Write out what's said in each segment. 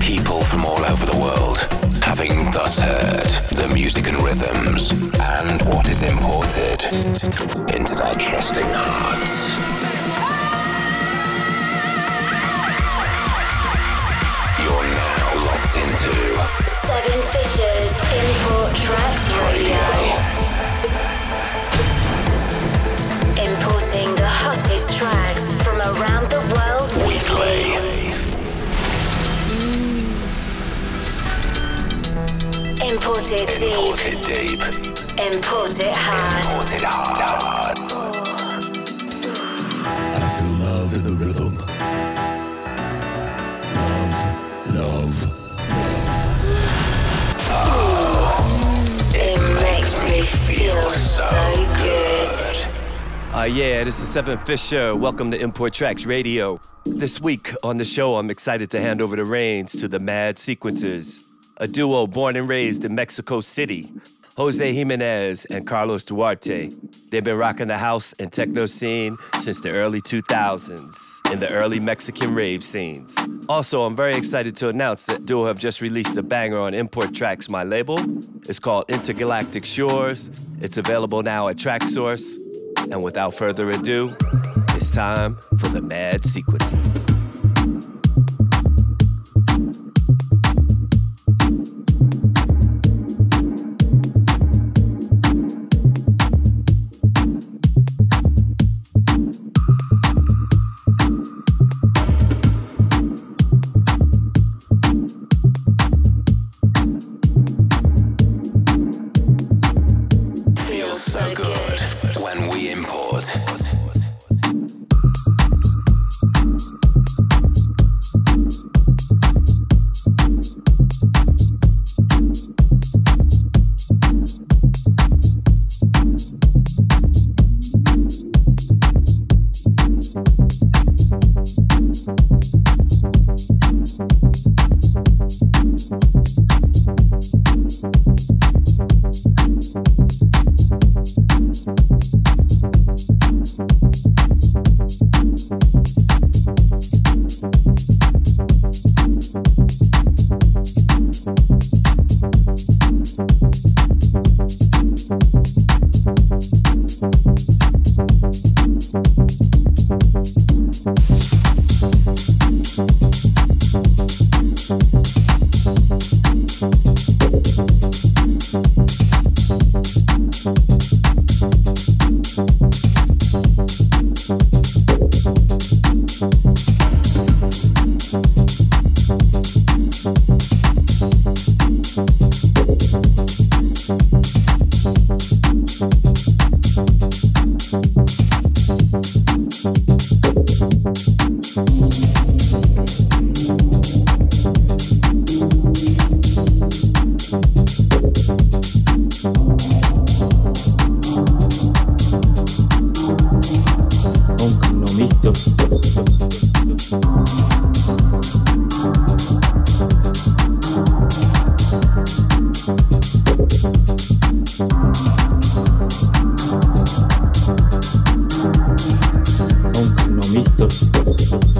People from all over the world, having thus heard the music and rhythms and what is imported into their trusting hearts. You're now locked into Seven Fishes Import Tracks Radio. Importing hottest tracks from around the world Weekly. Imported deep, Imported deep, imported hard. imported hard. I feel love in the rhythm. Love, love, It makes me feel so good. Uh, yeah, this is Seven Fisher. Welcome to Import Tracks Radio. This week on the show, I'm excited to hand over the reins to the Mad Sequencers, a duo born and raised in Mexico City. Jose Jimenez and Carlos Duarte. They've been rocking the house and techno scene since the early 2000s in the early Mexican rave scenes. Also, I'm very excited to announce that Duo have just released a banger on Import Tracks, my label. It's called Intergalactic Shores. It's available now at Traxsource. And without further ado, it's time for the Mad Sequencers. Thank you.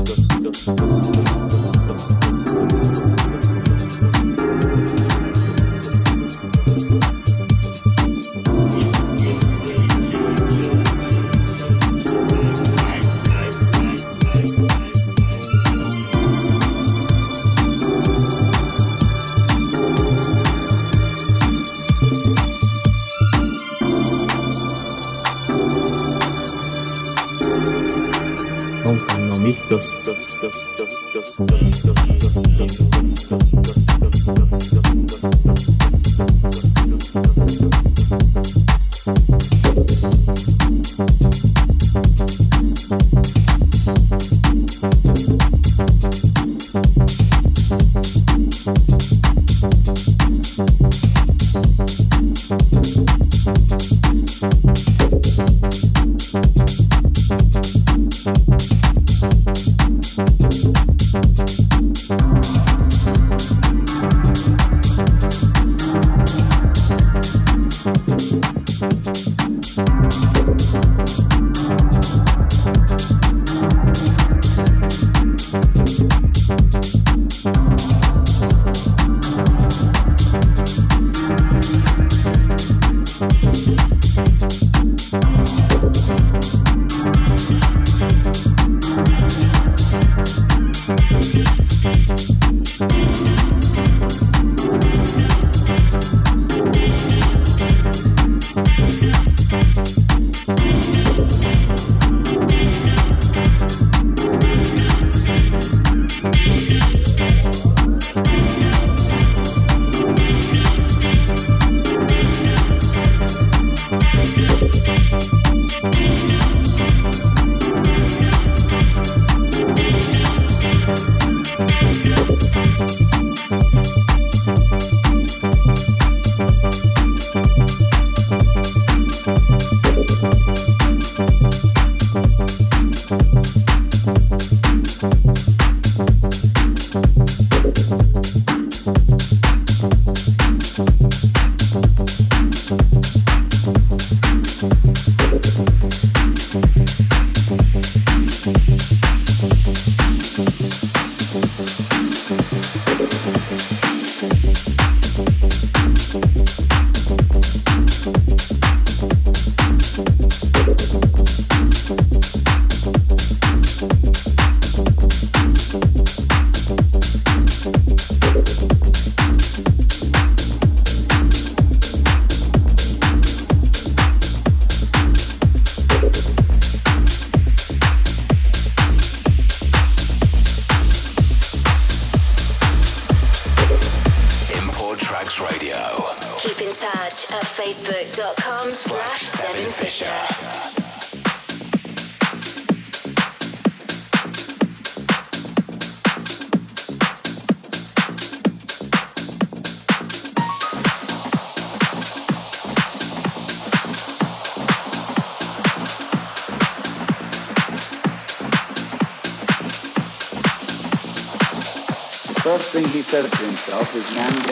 To himself is,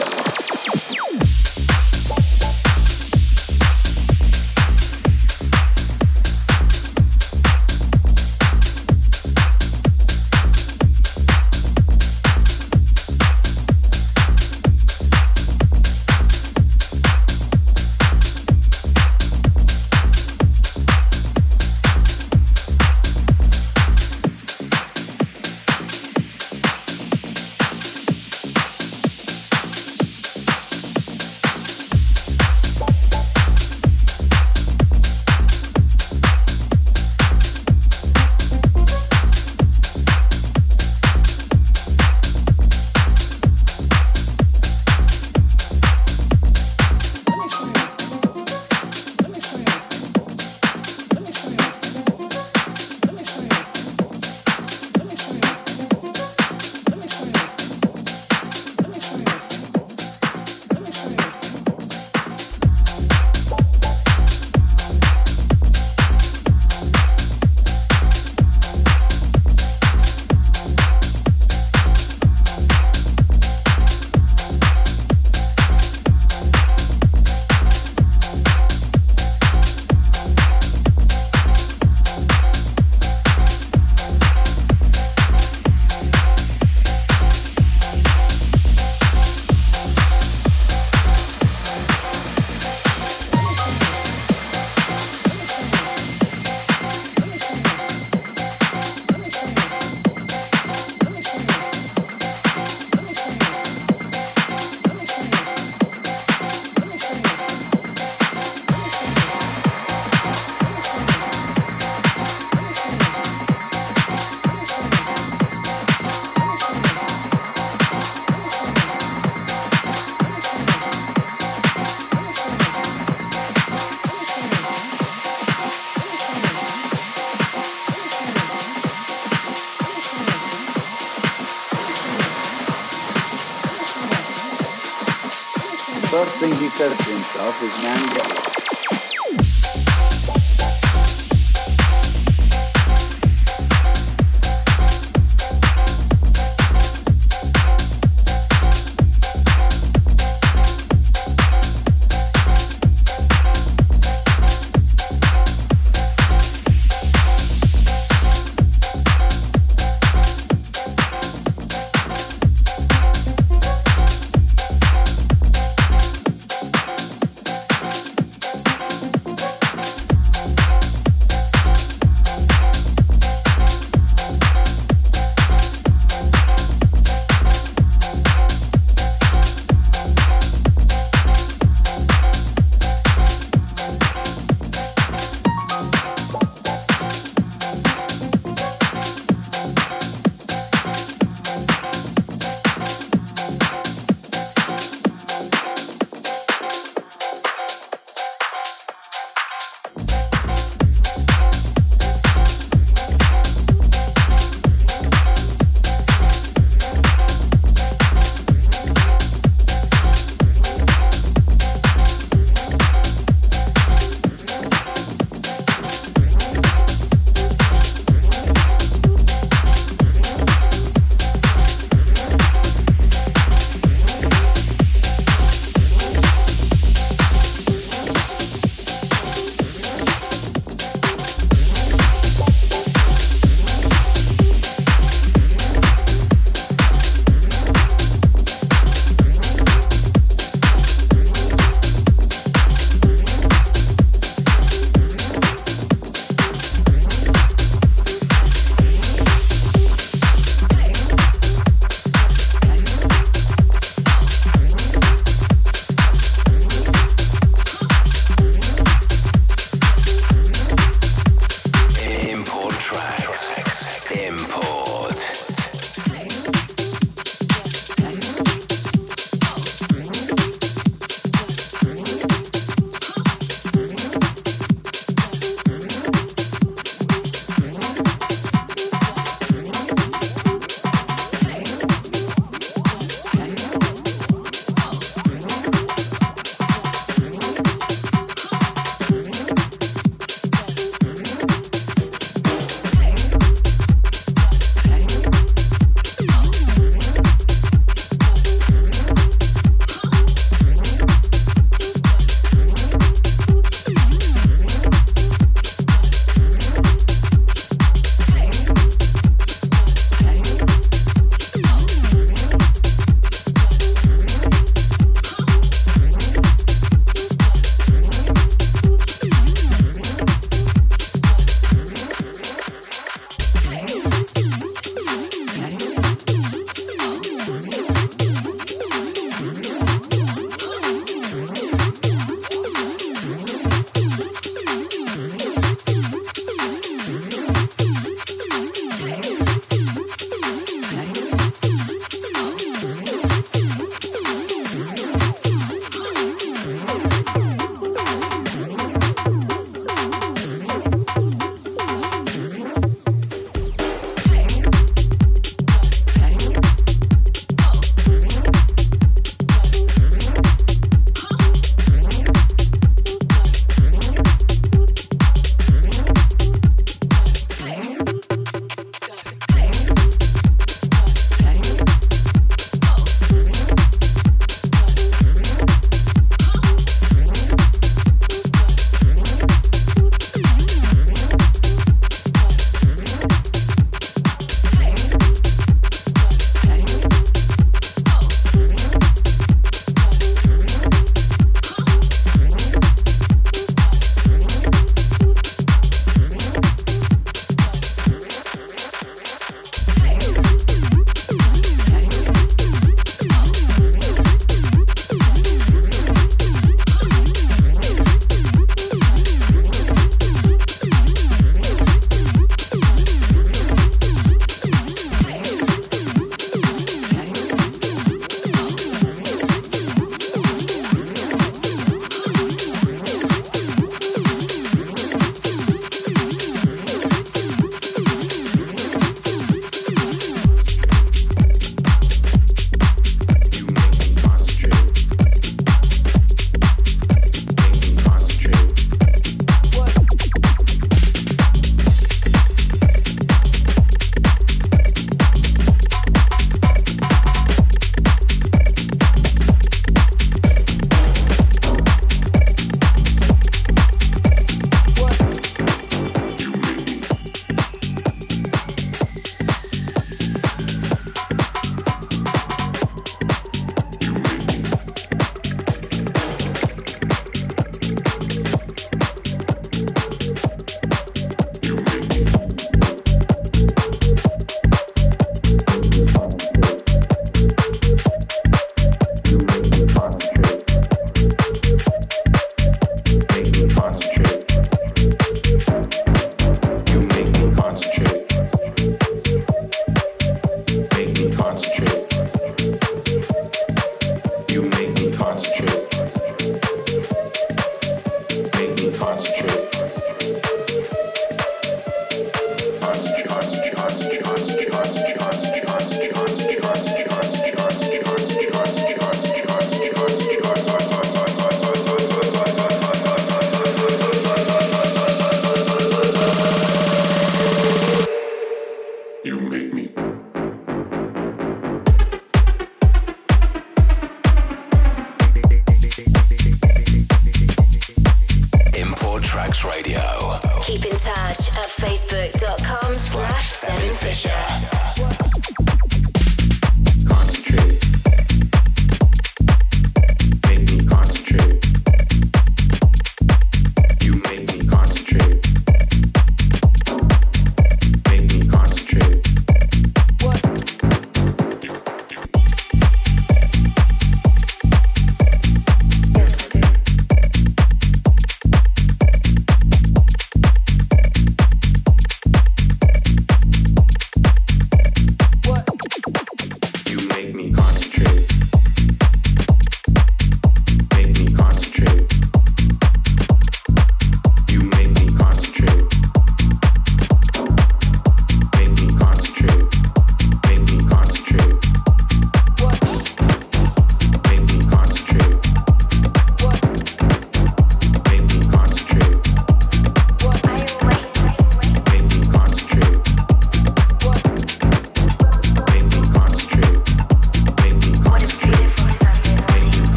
thing he says to himself is, man, get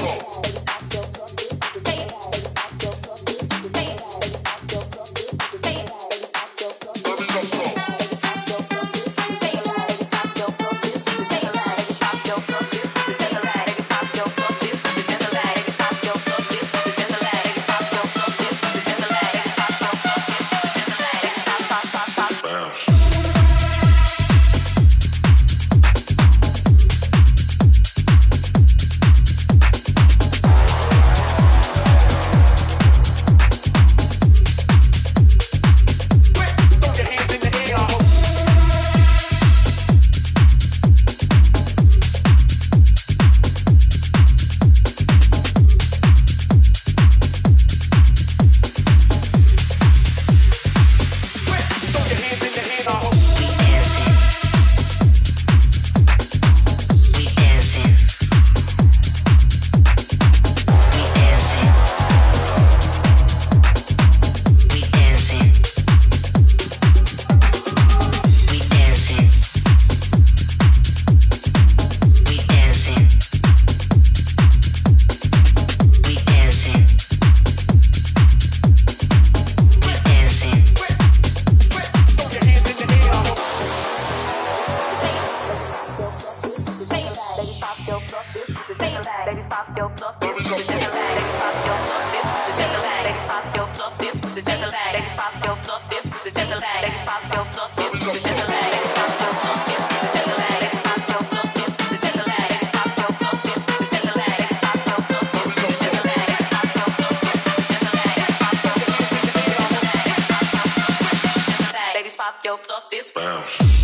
Go. this. Bounce.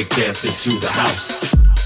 break dancing to the house.